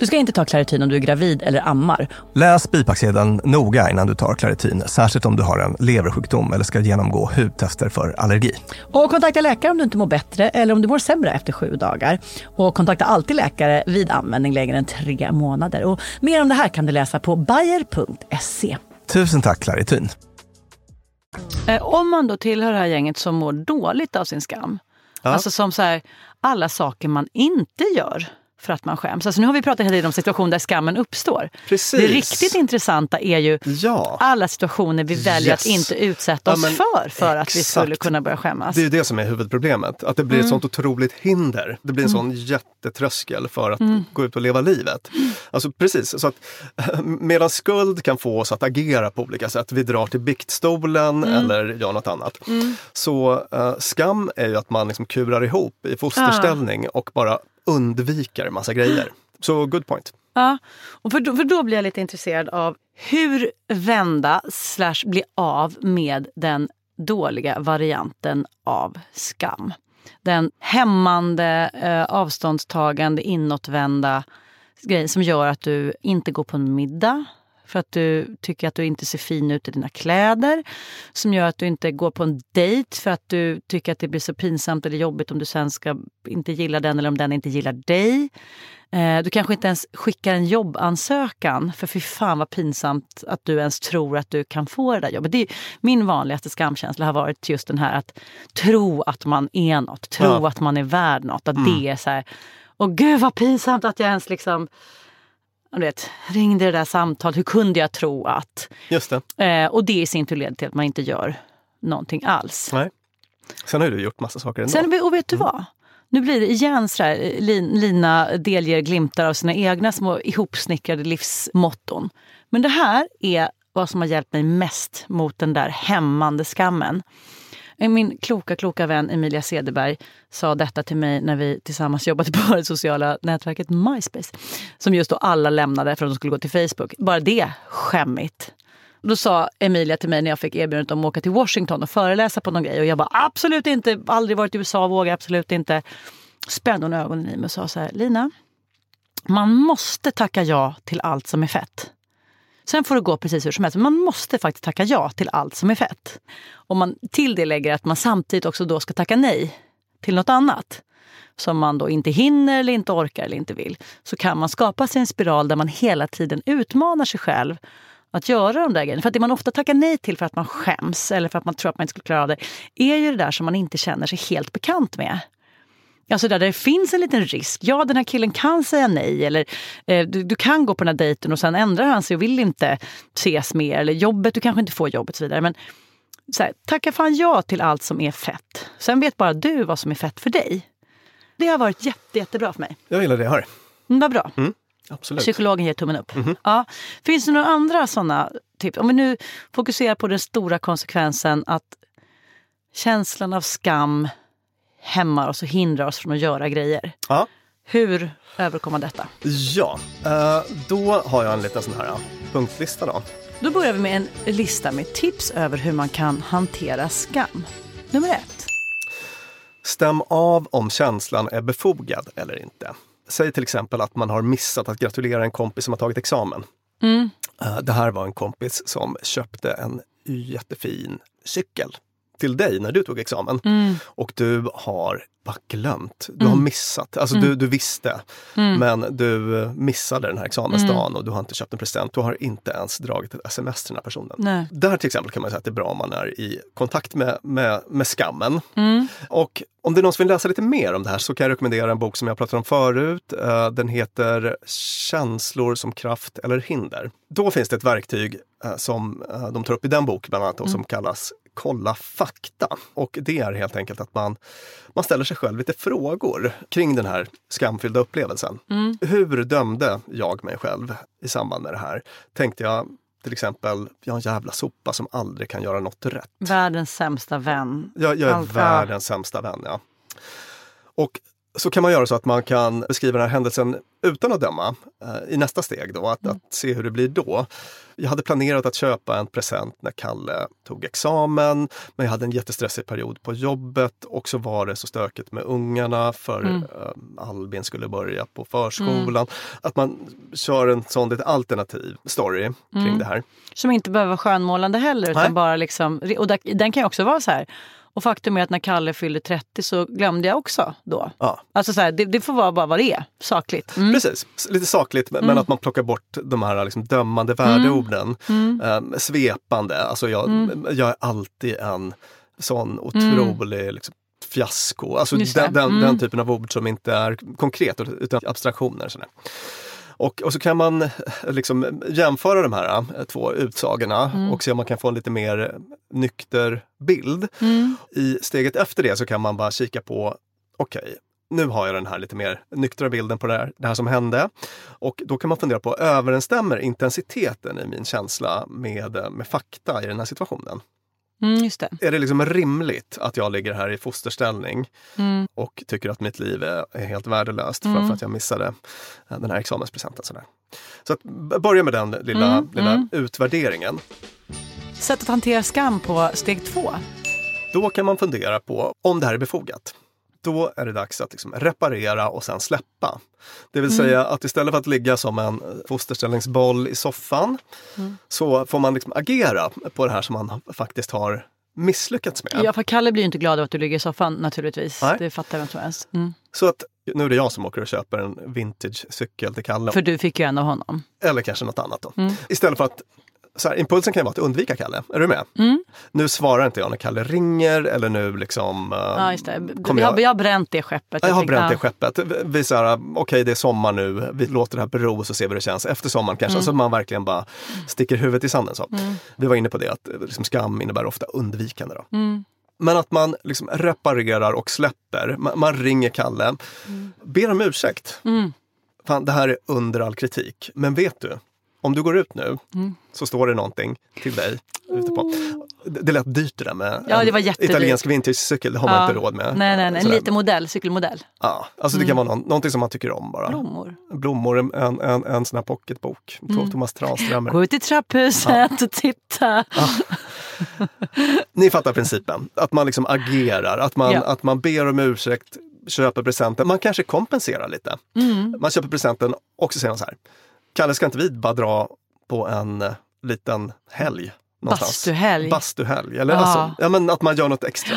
Speaker 1: Du ska inte ta Clarityn om du är gravid eller ammar.
Speaker 4: Läs bipacksedeln noga innan du tar Claritin, särskilt om du har en leversjukdom eller ska genomgå hudtester för allergi.
Speaker 1: Och kontakta läkare om du inte mår bättre eller om du mår sämre efter sju dagar. Och kontakta alltid läkare vid användning längre än tre månader. Och mer om det här kan du läsa på bayer.se.
Speaker 4: Tusen tack Claritin.
Speaker 1: Eh, om man då tillhör det här gänget som mår dåligt av sin skam,
Speaker 5: Ja.
Speaker 1: alltså som så här, alla saker man inte gör för att man skäms. Alltså nu har vi pratat hela tiden om situationer där skammen uppstår.
Speaker 5: Precis.
Speaker 1: Det riktigt intressanta är ju
Speaker 5: Ja.
Speaker 1: alla situationer vi väljer
Speaker 5: Yes.
Speaker 1: att inte utsätta
Speaker 5: Ja,
Speaker 1: oss
Speaker 5: men
Speaker 1: för, för att vi
Speaker 5: exakt.
Speaker 1: skulle kunna börja skämmas.
Speaker 5: Det är ju det som är huvudproblemet. Att det blir ett
Speaker 1: Mm.
Speaker 5: sånt otroligt hinder. Det blir en
Speaker 1: Mm.
Speaker 5: sån jättetröskel för att
Speaker 1: Mm.
Speaker 5: gå ut och leva livet. Alltså precis, så att medan skuld kan få oss att agera på olika sätt. Vi drar till biktstolen
Speaker 1: Mm.
Speaker 5: eller gör något annat.
Speaker 1: Mm.
Speaker 5: Så eh, skam är ju att man liksom kurar ihop i fosterställning och bara undviker en massa grejer. Så good point.
Speaker 1: Ja, och för då, för då blir jag lite intresserad av hur vända slash bli av med den dåliga varianten av skam. Den hämmande, eh, avståndstagande, inåtvända grejen som gör att du inte går på en middag för att du tycker att du inte ser fin ut i dina kläder. Som gör att du inte går på en dejt för att du tycker att det blir så pinsamt eller jobbigt om du sen ska inte gilla den eller om den inte gillar dig. Eh, Du kanske inte ens skickar en jobbansökan för fy fan vad pinsamt att du ens tror att du kan få det där jobbet. Det är, min vanligaste skamkänsla har varit just den här att tro att man är något, tro
Speaker 5: Ja.
Speaker 1: att man är värd något. Att
Speaker 5: Mm.
Speaker 1: det är så här, åh gud vad pinsamt att jag ens liksom du vet, ringde det där samtalet, hur kunde jag tro att?
Speaker 5: Just det.
Speaker 1: Eh, och det i sin tur leder till att man inte gör någonting alls.
Speaker 5: Nej. Sen har du gjort massa saker ändå.
Speaker 1: Sen, och vet du vad? Nu blir det igen så här, eh, Lin- Lina delger glimtar av sina egna små ihopsnickrade livsmotton. Men det här är vad som har hjälpt mig mest mot den där hämmande skammen. Eh, min kloka, kloka vän Emilia Cederberg sa detta till mig när vi tillsammans jobbade på det sociala nätverket MySpace. Som just då alla lämnade för att de skulle gå till Facebook. Bara det, skämmigt. Då sa Emilia till mig när jag fick erbjudandet om att åka till Washington och föreläsa på någon grej. Och jag bara absolut inte, aldrig varit i USA, vågar absolut inte. Spände hon ögonen i mig och sa så här, Lina, man måste tacka ja till allt som är fett. Sen får det gå precis hur som helst. Men man måste faktiskt tacka ja till allt som är fett. Om man till det lägger att man samtidigt också då ska tacka nej till något annat som man då inte hinner eller inte orkar eller inte vill så kan man skapa sig en spiral där man hela tiden utmanar sig själv att göra de där grejerna. För att det man ofta tackar nej till för att man skäms eller för att man tror att man inte skulle klara av det är ju det där som man inte känner sig helt bekant med. Alltså där det finns en liten risk. Ja, den här killen kan säga nej. Eller eh, du, du kan gå på den här dejten och sen ändrar han sig och vill inte ses mer. Eller jobbet, du kanske inte får jobbet och så vidare. Men så här, tacka fan ja till allt som är fett. Sen vet bara du vad som är fett för dig. Det har varit jätte, jättebra för mig.
Speaker 5: Jag gillar det jag hör.
Speaker 1: Mm, vad bra.
Speaker 5: Mm, absolut.
Speaker 1: Psykologen ger tummen upp. Ja. Finns det några andra sådana tips? Om vi nu fokuserar på den stora konsekvensen att Känslan av skam hämmar oss och hindrar oss från att göra grejer.
Speaker 5: Ja.
Speaker 1: Hur överkomma detta?
Speaker 5: Ja, eh, då har jag en liten sån här eh, punktlista då.
Speaker 1: Då börjar vi med en lista med tips över hur man kan hantera skam. Nummer ett.
Speaker 5: Stäm av om känslan är befogad eller inte. Säg till exempel att man har missat att gratulera en kompis som har tagit examen.
Speaker 1: Mm.
Speaker 5: Eh, Det här var en kompis som köpte en jättefin cykel till dig när du tog examen.
Speaker 1: Mm.
Speaker 5: Och du har bara glömt. Du har
Speaker 1: Mm.
Speaker 5: missat. Alltså
Speaker 1: Mm.
Speaker 5: du, du visste.
Speaker 1: Mm.
Speaker 5: Men du missade den här examensdagen
Speaker 1: Mm.
Speaker 5: och du har inte köpt en present. Du har inte ens dragit ett sms till den här personen.
Speaker 1: Nej.
Speaker 5: Där till exempel kan man säga att det är bra om man är i kontakt med, med, med skammen.
Speaker 1: Mm.
Speaker 5: Och om det är någon som vill läsa lite mer om det här så kan jag rekommendera en bok som jag pratade om förut. Eh, Den heter Känslor som kraft eller hinder. Då finns det ett verktyg eh, som eh, de tar upp i den boken bland annat och som kallas Kolla fakta. Och det är helt enkelt att man, man ställer sig själv lite frågor kring den här skamfyllda upplevelsen.
Speaker 1: Mm.
Speaker 5: Hur dömde jag mig själv i samband med det här? Tänkte jag till exempel, jag är en jävla sopa som aldrig kan göra något rätt.
Speaker 1: Världens sämsta vän.
Speaker 5: Jag, jag är
Speaker 1: Allt-
Speaker 5: världens sämsta vän. Ja. Och så kan man göra så att man kan beskriva den här händelsen utan att döma eh, i nästa steg då, att, att se hur det blir då. Jag hade planerat att köpa en present när Kalle tog examen, men jag hade en jättestressig period på jobbet och så var det så stökigt med ungarna för
Speaker 1: Mm.
Speaker 5: eh, Albin skulle börja på förskolan. Att man kör en sån lite alternativ story kring
Speaker 1: Mm.
Speaker 5: det här.
Speaker 1: Som inte behöver vara skönmålande heller. Utan
Speaker 5: Nej.
Speaker 1: bara liksom, och där, den kan ju också vara så här. Och faktum är att när Kalle fyllde 30 så glömde jag också då.
Speaker 5: Ja.
Speaker 1: Alltså så här, det, det får vara bara vad det är, sakligt. Mm.
Speaker 5: Precis, lite sakligt men
Speaker 1: Mm.
Speaker 5: att man plockar bort de här liksom dömande värdeorden.
Speaker 1: Mm.
Speaker 5: Ehm, svepande, alltså jag,
Speaker 1: Mm.
Speaker 5: jag är alltid en sån otrolig liksom, fiasko. Alltså den, den,
Speaker 1: Mm.
Speaker 5: den typen av ord som inte är konkret utan abstraktioner. Sådär. Och, och så kan man eh, liksom jämföra de här eh, två utsagorna
Speaker 1: Mm.
Speaker 5: och se om man kan få en lite mer eh, nykter bild.
Speaker 1: Mm.
Speaker 5: I steget efter det så kan man bara kika på, okej, nu har jag den här lite mer nyktra bilden på det här, det här som hände. Och då kan man fundera på, överensstämmer intensiteten i min känsla med, med fakta i den här situationen?
Speaker 1: Mm, det.
Speaker 5: Är det liksom rimligt att jag ligger här i fosterställning
Speaker 1: Mm.
Speaker 5: och tycker att mitt liv är, helt värdelöst för,
Speaker 1: Mm.
Speaker 5: för att jag missade eh, den här examenspresenten? Sådär. Så att börja med den lilla,
Speaker 1: Mm,
Speaker 5: lilla
Speaker 1: mm.
Speaker 5: utvärderingen.
Speaker 1: Sätt att hantera skam på steg två.
Speaker 5: Då kan man fundera på om det här är befogat. Då är det dags att liksom reparera och sen släppa. Det vill
Speaker 1: Mm.
Speaker 5: säga att istället för att ligga som en fosterställningsboll i soffan
Speaker 1: Mm.
Speaker 5: så får man liksom agera på det här som man faktiskt har misslyckats med.
Speaker 1: Ja, för Kalle blir inte glad av att du ligger i soffan naturligtvis.
Speaker 5: Nej.
Speaker 1: Det fattar vem som helst. Mm.
Speaker 5: Så att nu är det jag som åker och köper en vintage-cykel till Kalle.
Speaker 1: För du fick ju en av honom.
Speaker 5: Eller kanske något annat då.
Speaker 1: Mm.
Speaker 5: Istället för att här, impulsen kan ju vara att undvika Kalle. Är du med?
Speaker 1: Mm.
Speaker 5: Nu svarar inte jag när Kalle ringer eller nu liksom... eh,
Speaker 1: Ja, just det.
Speaker 5: kommer
Speaker 1: Jag,
Speaker 5: jag-
Speaker 1: jag har bränt det skeppet.
Speaker 5: Ja, Jag har
Speaker 1: tänkte,
Speaker 5: bränt det skeppet. Vi säger, okej det är sommar nu, vi låter det här bero så ser vi hur det känns efter sommaren kanske.
Speaker 1: Mm.
Speaker 5: Så man verkligen bara sticker huvudet i sanden. Så.
Speaker 1: Mm.
Speaker 5: Vi var inne på det att eh, liksom, skam innebär ofta undvikande. Då.
Speaker 1: Mm.
Speaker 5: Men att man liksom reparerar och släpper. Man, man ringer Kalle, ber om ursäkt.
Speaker 1: Mm.
Speaker 5: Fan, det här är under all kritik. Men vet du, om du går ut nu
Speaker 1: Mm.
Speaker 5: så står det någonting till dig. Ute på. Det, det lät dyrt det där med
Speaker 1: Ja, det var jättedyrt.
Speaker 5: italiensk vintagecykel. Det har man
Speaker 1: Ja.
Speaker 5: inte råd med.
Speaker 1: Nej, nej, nej. En liten modell, cykelmodell.
Speaker 5: Ja, alltså det
Speaker 1: Mm.
Speaker 5: kan vara någon, någonting som man tycker om bara.
Speaker 1: Blommor.
Speaker 5: Blommor, en, en, en, en sån här pocketbok.
Speaker 1: Mm.
Speaker 5: Thomas Tranströmer.
Speaker 1: Gå ut i trapphuset och titta.
Speaker 5: Ni fattar principen. Att man liksom agerar, att man,
Speaker 1: Ja.
Speaker 5: att man ber om ursäkt, köper presenten. Man kanske kompenserar lite.
Speaker 1: Mm.
Speaker 5: Man köper presenten och så säger man så här. Kalle, ska inte vi bara dra på en eh, liten helg? Någonstans?
Speaker 1: Bastuhelg.
Speaker 5: Bastuhelg. Eller
Speaker 1: Ja.
Speaker 5: alltså, ja, men att man gör något extra.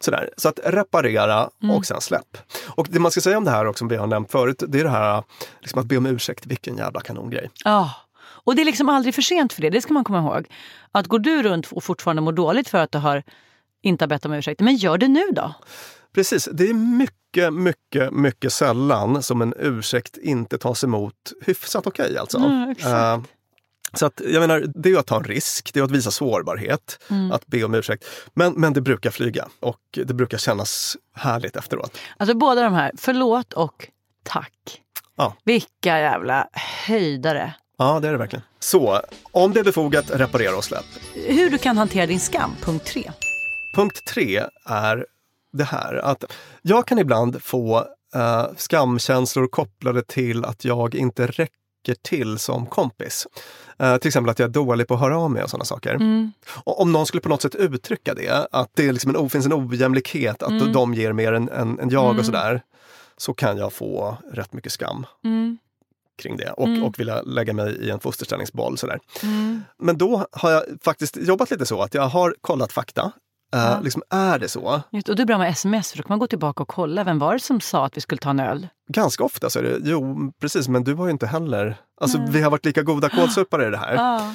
Speaker 5: Sådär. Så att reparera
Speaker 1: Mm.
Speaker 5: och sen släpp. Och det man ska säga om det här också, som vi har nämnt förut, det är det här liksom att be om ursäkt. Vilken jävla kanongrej.
Speaker 1: Ja. Och det är liksom aldrig för sent för det, det ska man komma ihåg. Att går du runt och fortfarande mår dåligt för att du har inte har bett om ursäkt, men gör det nu då.
Speaker 5: Precis, det är mycket, mycket, mycket sällan som en ursäkt inte tas emot hyfsat okej alltså.
Speaker 1: Mm,
Speaker 5: så att, jag menar, det är ju att ta en risk, det är att visa sårbarhet,
Speaker 1: Mm.
Speaker 5: att be om ursäkt. Men, men det brukar flyga och det brukar kännas härligt efteråt.
Speaker 1: Alltså båda de här, förlåt och tack.
Speaker 5: Ja.
Speaker 1: Vilka jävla höjdare.
Speaker 5: Ja, det är det verkligen. Så, om det är befogat, reparera och släpp.
Speaker 1: Hur du kan hantera din skam, punkt tre.
Speaker 5: Punkt tre är det här att jag kan ibland få eh, skamkänslor kopplade till att jag inte räcker till som kompis. Eh, till exempel att jag är dålig på att höra av mig och sådana saker.
Speaker 1: Mm.
Speaker 5: Och om någon skulle på något sätt uttrycka det, att det liksom en, finns en ojämlikhet, att
Speaker 1: Mm.
Speaker 5: de ger mer än, än, än jag
Speaker 1: Mm.
Speaker 5: och sådär, så kan jag få rätt mycket skam
Speaker 1: Mm.
Speaker 5: kring det och,
Speaker 1: Mm.
Speaker 5: och vilja lägga mig i en fosterställningsboll. Sådär.
Speaker 1: Mm.
Speaker 5: Men då har jag faktiskt jobbat lite så att jag har kollat fakta. Eh,
Speaker 1: Ja.
Speaker 5: liksom, är det så?
Speaker 1: Just, och det är bra med sms, för då kan man gå tillbaka och kolla. Vem var det som sa att vi skulle ta en öl?
Speaker 5: Ganska ofta så är det, jo precis, men du har ju inte heller, alltså
Speaker 1: Nej.
Speaker 5: vi har varit lika goda kålsupare i det här.
Speaker 1: Ja.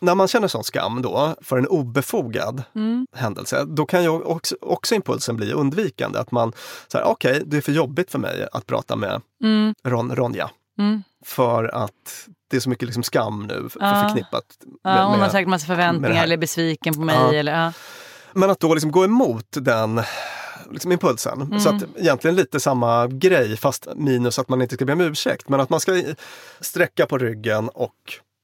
Speaker 5: När man känner sån skam då för en obefogad
Speaker 1: Mm.
Speaker 5: händelse, då kan ju också, också impulsen bli undvikande. Att man säger, okej, det är för jobbigt för mig att prata med
Speaker 1: Mm.
Speaker 5: Ron, Ronja.
Speaker 1: Mm.
Speaker 5: För att det är så mycket liksom skam nu för,
Speaker 1: Ja.
Speaker 5: förknippat
Speaker 1: Ja, hon har säkert massa
Speaker 5: med
Speaker 1: förväntningar eller besviken på mig. Eller.
Speaker 5: Men att då liksom gå emot den liksom impulsen.
Speaker 1: Mm.
Speaker 5: Så att egentligen lite samma grej fast minus att man inte ska be om ursäkt. Men att man ska sträcka på ryggen och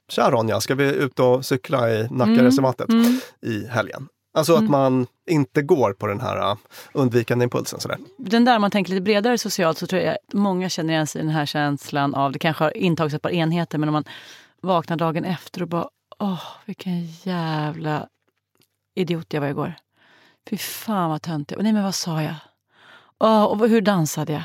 Speaker 5: Tja Ronja, ska vi ut och cykla i Nackareservatet
Speaker 1: Mm.
Speaker 5: i helgen? Alltså att man inte går på den här uh, undvikande impulsen. Sådär.
Speaker 1: Den där, om man tänker lite bredare socialt, så tror jag att många känner igen sig i den här känslan av, det kanske har intagits ett par enheter, men om man vaknar dagen efter och bara, åh, vilken jävla idiot jag var igår. Fy fan vad töntig. Och Nej men vad sa jag? Åh, och hur dansade jag?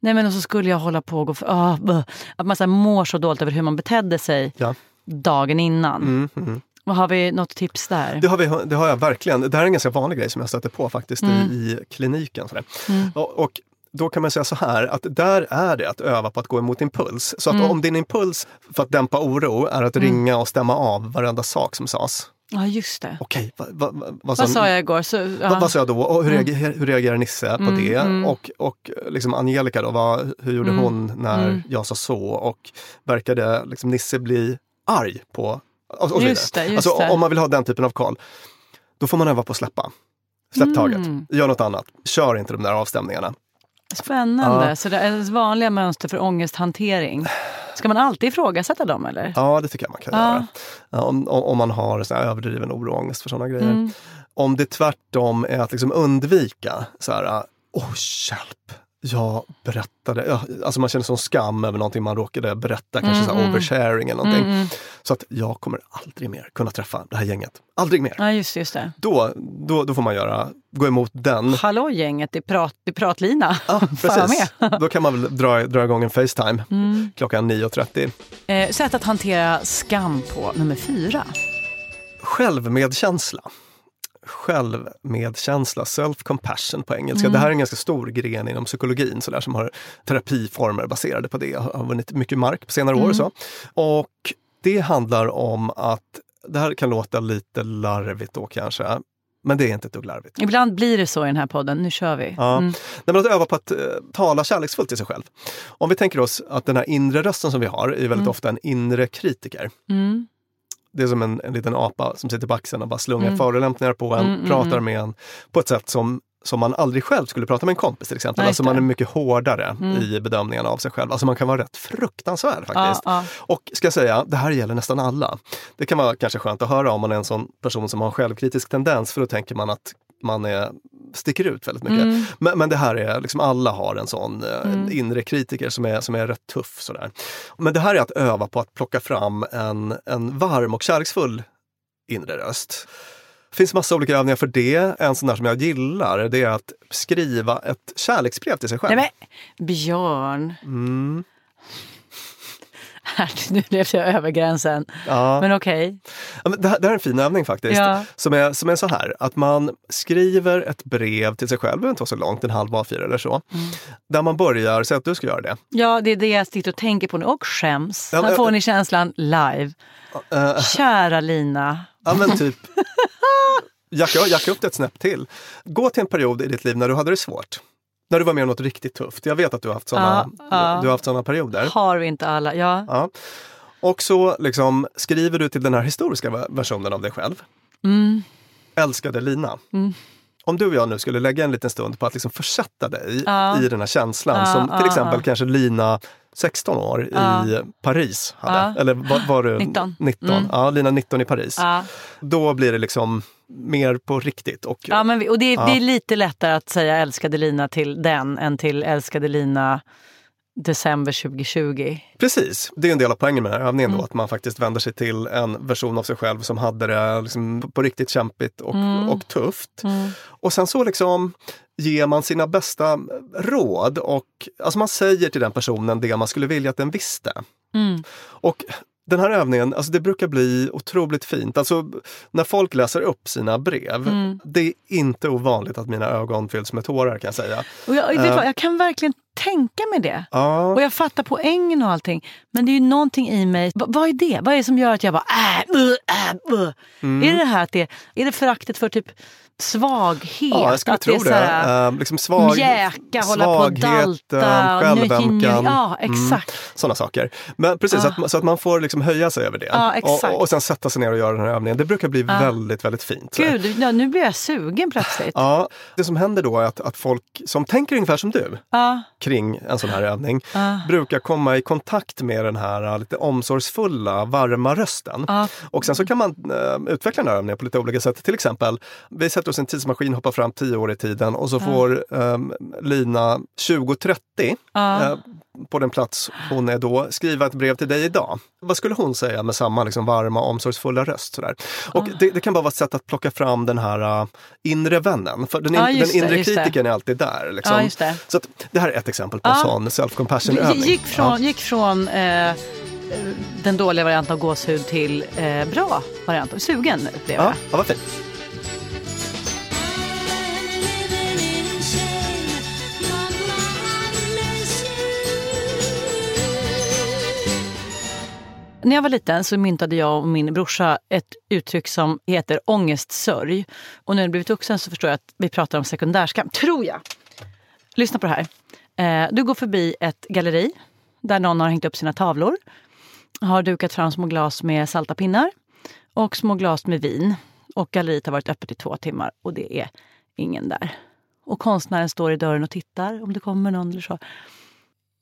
Speaker 1: Nej men och så skulle jag hålla på och gå för, buh. Att man så mår så dåligt över hur man betedde sig
Speaker 5: Ja.
Speaker 1: dagen innan.
Speaker 5: Mm, mm.
Speaker 1: Och har vi något tips där?
Speaker 5: Det, har vi, det har jag verkligen. Det här är en ganska vanlig grej som jag stöter på faktiskt
Speaker 1: Mm.
Speaker 5: i, i kliniken. Sådär.
Speaker 1: Mm.
Speaker 5: Och, och då kan man säga så här att där är det att öva på att gå emot impuls. Så att
Speaker 1: Mm.
Speaker 5: om din impuls för att dämpa oro är att
Speaker 1: Mm.
Speaker 5: ringa och stämma av varenda sak som sades.
Speaker 1: Ja, just det.
Speaker 5: Okej, vad, vad, vad,
Speaker 1: Vad sa jag igår? Så, ja.
Speaker 5: Vad, sa jag då? Och hur,
Speaker 1: Mm.
Speaker 5: reagerar, hur reagerar Nisse på
Speaker 1: Mm,
Speaker 5: det?
Speaker 1: mm.
Speaker 5: Och, och liksom Angelica då, vad, hur gjorde
Speaker 1: Mm,
Speaker 5: hon när
Speaker 1: mm.
Speaker 5: jag sa så? Och verkade liksom Nisse bli arg på... Och, och
Speaker 1: Just det, just
Speaker 5: alltså,
Speaker 1: det.
Speaker 5: Om man vill ha den typen av koll, då får man öva på att släppa. Släpp taget.
Speaker 1: Mm.
Speaker 5: Gör något annat. Kör inte de där avstämningarna.
Speaker 1: Spännande.
Speaker 5: Ja.
Speaker 1: Så det är vanliga mönster för ångesthantering. Ska man alltid ifrågasätta dem eller?
Speaker 5: Ja, det tycker jag man kan
Speaker 1: Ja.
Speaker 5: göra. Om, om man har här överdriven oro och ångest för sådana grejer.
Speaker 1: Mm.
Speaker 5: Om det tvärtom är att liksom undvika så här, åh hjälp, jag berättade, ja, alltså man känner sån skam över någonting man råkade berätta, kanske så här
Speaker 1: Mm, mm.
Speaker 5: oversharing eller någonting.
Speaker 1: Mm, mm.
Speaker 5: Så att jag kommer aldrig mer kunna träffa det här gänget. Aldrig mer.
Speaker 1: Ja, just, just det.
Speaker 5: Då, då, då får man göra, gå emot den.
Speaker 1: Hallå gänget, det är, prat, det är pratlina.
Speaker 5: Ja, precis.
Speaker 1: med.
Speaker 5: Då kan man väl dra, dra igång en Facetime
Speaker 1: Mm.
Speaker 5: klockan 9.30.
Speaker 1: Eh, sätt att hantera skam på nummer fyra.
Speaker 5: Självmedkänsla. Självmedkänsla, self-compassion på engelska.
Speaker 1: Mm.
Speaker 5: Det här är en ganska stor gren inom psykologin så där, som har terapiformer baserade på det. Har har vunnit mycket mark på senare år.
Speaker 1: Mm.
Speaker 5: Och, så. och det handlar om att, det här kan låta lite larvigt då kanske, men det är inte ett dugg larvigt.
Speaker 1: Ibland blir det så i den här podden. Nu kör vi.
Speaker 5: Ja.
Speaker 1: Mm.
Speaker 5: Nej, men att öva på att eh, tala kärleksfullt till sig själv. Om vi tänker oss att den här inre rösten som vi har är väldigt
Speaker 1: Mm.
Speaker 5: ofta en inre kritiker.
Speaker 1: Mm.
Speaker 5: Det är som en, en liten apa som sitter på axeln och bara slungar
Speaker 1: Mm.
Speaker 5: förolämpningar på en,
Speaker 1: Mm, mm,
Speaker 5: pratar
Speaker 1: mm.
Speaker 5: med en på ett sätt som, som man aldrig själv skulle prata med en kompis till exempel.
Speaker 1: Nej,
Speaker 5: alltså man är mycket hårdare
Speaker 1: Mm.
Speaker 5: i bedömningen av sig själv. Alltså man kan vara rätt fruktansvärd faktiskt.
Speaker 1: ja.
Speaker 5: Och ska jag säga, det här gäller nästan alla. Det kan vara kanske skönt att höra om man är en sån person som har en självkritisk tendens för då tänker man att man är, sticker ut väldigt mycket.
Speaker 1: Mm.
Speaker 5: Men, men det här är, liksom alla har en sån eh,
Speaker 1: Mm.
Speaker 5: inre kritiker som är, som är rätt tuff. Sådär. Men det här är att öva på att plocka fram en, en varm och kärleksfull inre röst. Det finns massa olika övningar för det. En sån där som jag gillar, det är att skriva ett kärleksbrev till sig själv.
Speaker 1: Nej, men, Björn,
Speaker 5: Mm.
Speaker 1: Här, nu blev jag över gränsen.
Speaker 5: Ja.
Speaker 1: Men okej.
Speaker 5: Men det, här, är en fin övning faktiskt.
Speaker 1: Ja.
Speaker 5: Som, är, som är så här, att man skriver ett brev till sig själv, det behöver inte vara så långt, en halv A4 eller så.
Speaker 1: Mm.
Speaker 5: Där man börjar, säg att du ska göra det.
Speaker 1: Ja, det är det jag sitter och tänker på nu. Och skäms.
Speaker 5: Ja, men-
Speaker 1: får ni känslan live.
Speaker 5: Eh,
Speaker 1: Kära Lina.
Speaker 5: Ja men typ, jacka, jacka upp det ett snäpp till. Gå till en period i ditt liv när du hade det svårt. När du var med om något riktigt tufft. Jag vet att du har haft såna,
Speaker 1: Ja, ja.
Speaker 5: haft såna perioder.
Speaker 1: Har vi inte alla? Ja.
Speaker 5: Ja. Och så liksom skriver du till den här historiska ver- versionen av dig själv.
Speaker 1: Mm.
Speaker 5: Älskade Lina.
Speaker 1: Mm.
Speaker 5: Om du och jag nu skulle lägga en liten stund på att liksom försätta dig
Speaker 1: Ja.
Speaker 5: i den här känslan som till exempel kanske Lina 16 år i Paris hade. Eller var, var du
Speaker 1: 19.
Speaker 5: 19?
Speaker 1: Mm.
Speaker 5: Ja, Lina 19 i Paris. Då blir det liksom mer på riktigt. Och,
Speaker 1: Ja, men och det, det är lite lättare att säga älskade Lina till den än till älskade Lina december 2020.
Speaker 5: Precis, det är en del av poängen med den här övningen
Speaker 1: Mm.
Speaker 5: då, att man faktiskt vänder sig till en version av sig själv som hade det liksom på riktigt kämpigt och,
Speaker 1: Mm.
Speaker 5: och tufft.
Speaker 1: Mm.
Speaker 5: Och sen så liksom ger man sina bästa råd och alltså man säger till den personen det man skulle vilja att den visste.
Speaker 1: Mm.
Speaker 5: Och den här övningen, alltså det brukar bli otroligt fint. Alltså när folk läser upp sina brev,
Speaker 1: Mm.
Speaker 5: det är inte ovanligt att mina ögon fylls med tårar kan jag säga.
Speaker 1: Och jag,
Speaker 5: Eh,
Speaker 1: vad, jag kan verkligen tänka mig det.
Speaker 5: Ja.
Speaker 1: Och jag fattar poängen och allting. Men det är ju någonting i mig. Va- vad är det? Vad är det som gör att jag bara äh, uh, uh.
Speaker 5: Mm.
Speaker 1: Är det det här att det är det föraktet för typ svaghet?
Speaker 5: Ja, jag skulle
Speaker 1: att
Speaker 5: tro
Speaker 1: är
Speaker 5: det.
Speaker 1: här,
Speaker 5: Eh, liksom svag,
Speaker 1: mjäka, hålla på och
Speaker 5: svaghet,
Speaker 1: dalta.
Speaker 5: självömkan.
Speaker 1: Ja, exakt.
Speaker 5: Sådana saker. Men precis,
Speaker 1: Ah.
Speaker 5: att, så att man får liksom höja sig över det.
Speaker 1: Exakt.
Speaker 5: och, och sen sätta sig ner och göra den här övningen. Det brukar bli väldigt, väldigt fint.
Speaker 1: Gud, ja, nu blir jag sugen plötsligt.
Speaker 5: Ja, det som händer då är att, att folk som tänker ungefär som du kring en sån här övning brukar komma i kontakt med den här uh, lite omsorgsfulla, varma rösten. Och sen så kan man uh, utveckla den här övningen på lite olika sätt. Till exempel, vi sätter oss i en tidsmaskin, hoppar fram tio år i tiden och så får um, Lina 2030
Speaker 1: Ja.
Speaker 5: eh, på den plats hon är då, skriva ett brev till dig idag. Vad skulle hon säga med samma liksom, varma, omsorgsfulla röst? Sådär? Och
Speaker 1: Ah.
Speaker 5: det, det kan bara vara ett sätt att plocka fram den här uh, inre vännen. För den, in, den inre
Speaker 1: det,
Speaker 5: kritiken är alltid där. Liksom.
Speaker 1: Det.
Speaker 5: Så att, det här är ett exempel på en sån self-compassion-övning.
Speaker 1: Gick från, gick från eh, den dåliga varianten av gåshud till eh, bra variant. Sugen blev jag.
Speaker 5: Ja, ja, vad fint.
Speaker 1: När jag var liten så myntade jag och min brorsa ett uttryck som heter ångestsörj. Och nu när jag blivit vuxen så förstår jag att vi pratar om sekundärskam, tror jag. Lyssna på det här. Eh, du går förbi ett galleri där någon har hängt upp sina tavlor. Har dukat fram små glas med salta pinnar och små glas med vin. Och galleriet har varit öppet i två timmar och det är ingen där. Och konstnären står i dörren och tittar om det kommer någon eller så.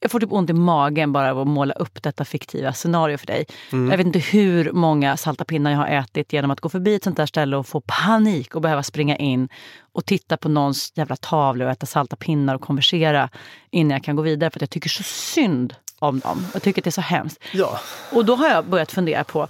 Speaker 1: Jag får typ ont i magen bara av att måla upp detta fiktiva scenario för dig.
Speaker 11: Mm.
Speaker 1: Jag vet inte hur många salta pinnar jag har ätit genom att gå förbi ett sånt där ställe och få panik och behöva springa in och titta på någons jävla tavlor och äta salta pinnar och konversera innan jag kan gå vidare för att jag tycker så synd om dem. Jag tycker att det är så hemskt.
Speaker 5: Ja.
Speaker 1: Och då har jag börjat fundera på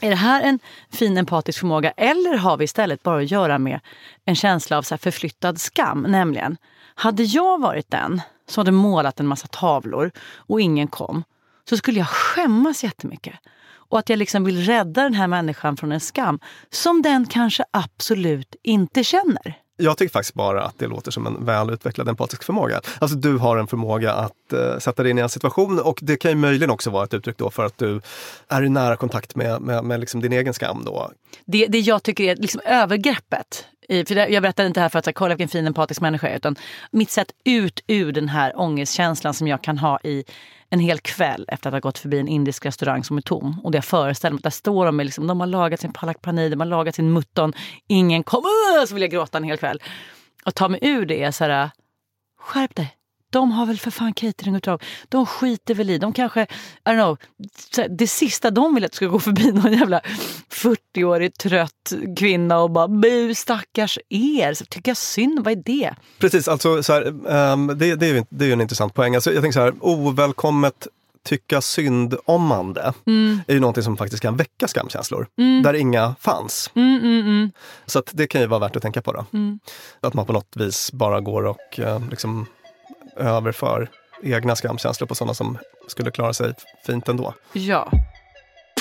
Speaker 1: är det här en fin empatisk förmåga eller har vi istället bara att göra med en känsla av så förflyttad skam? Nämligen, hade jag varit den som hade målat en massa tavlor och ingen kom så skulle jag skämmas jättemycket. Och att jag liksom vill rädda den här människan från en skam som den kanske absolut inte känner.
Speaker 5: Jag tycker faktiskt bara att det låter som en välutvecklad empatisk förmåga. Alltså du har en förmåga att eh, sätta dig in i en situation och det kan ju möjligen också vara ett uttryck då för att du är i nära kontakt med, med, med liksom din egen skam. Då.
Speaker 1: Det, det jag tycker är liksom övergreppet. I, för det, jag berättar inte här för att säga, kolla vilken fin empatisk människa jag är. Utan mitt sätt ut ur den här ångestkänslan som jag kan ha i en hel kväll efter att ha gått förbi en indisk restaurang som är tom. Och det jag föreställer mig att där står de med, liksom, de har lagat sin palak paneer, de har lagat sin mutton, ingen kommer så vill jag gråta en hel kväll. Att ta mig ur det är så här, skärp dig. De har väl för fan cateringuppdrag. De skiter väl i. De kanske, I don't know, det sista de vill att ska gå förbi någon jävla 40-årig trött kvinna och bara bu stackars er. Så tycker jag synd, vad är det?
Speaker 5: Precis, alltså så här, ehm, det, det, är ju, det är en intressant poäng. Alltså, jag tänker så här, ovälkommet tycka synd-ommande
Speaker 1: Mm.
Speaker 5: är ju någonting som faktiskt kan väcka skamkänslor,
Speaker 1: Mm.
Speaker 5: där inga fanns.
Speaker 1: Mm, mm, mm.
Speaker 5: Så att det kan ju vara värt att tänka på. Då.
Speaker 1: Mm.
Speaker 5: Att man på något vis bara går och eh, liksom överför egna skamkänslor på sådana som skulle klara sig fint ändå.
Speaker 1: Ja.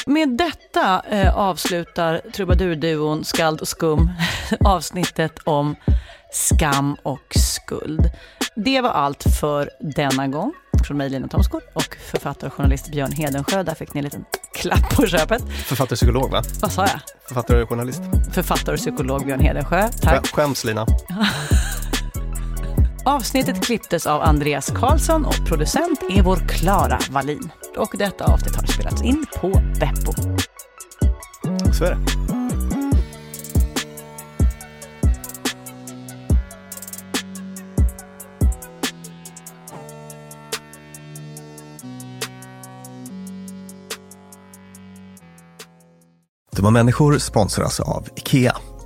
Speaker 1: Med detta eh, avslutar trubadurduon Skald och Skum avsnittet om skam och skuld. Det var allt för denna gång från mig Lina Thomsgård och författare och journalist Björn Hedensjö. Där fick ni en liten klapp på köpet.
Speaker 5: Författare och psykolog va?
Speaker 1: Vad sa jag?
Speaker 5: Författare och journalist.
Speaker 1: Författare och psykolog Björn Hedensjö. Tack.
Speaker 5: Skä- Skäms Lina.
Speaker 1: Avsnittet klipptes av Andreas Karlsson och producent är vår Klara Wallin. Och detta avsnitt har spelats in på Beppo.
Speaker 5: Så är det. Dumma människor sponsras av Ikea.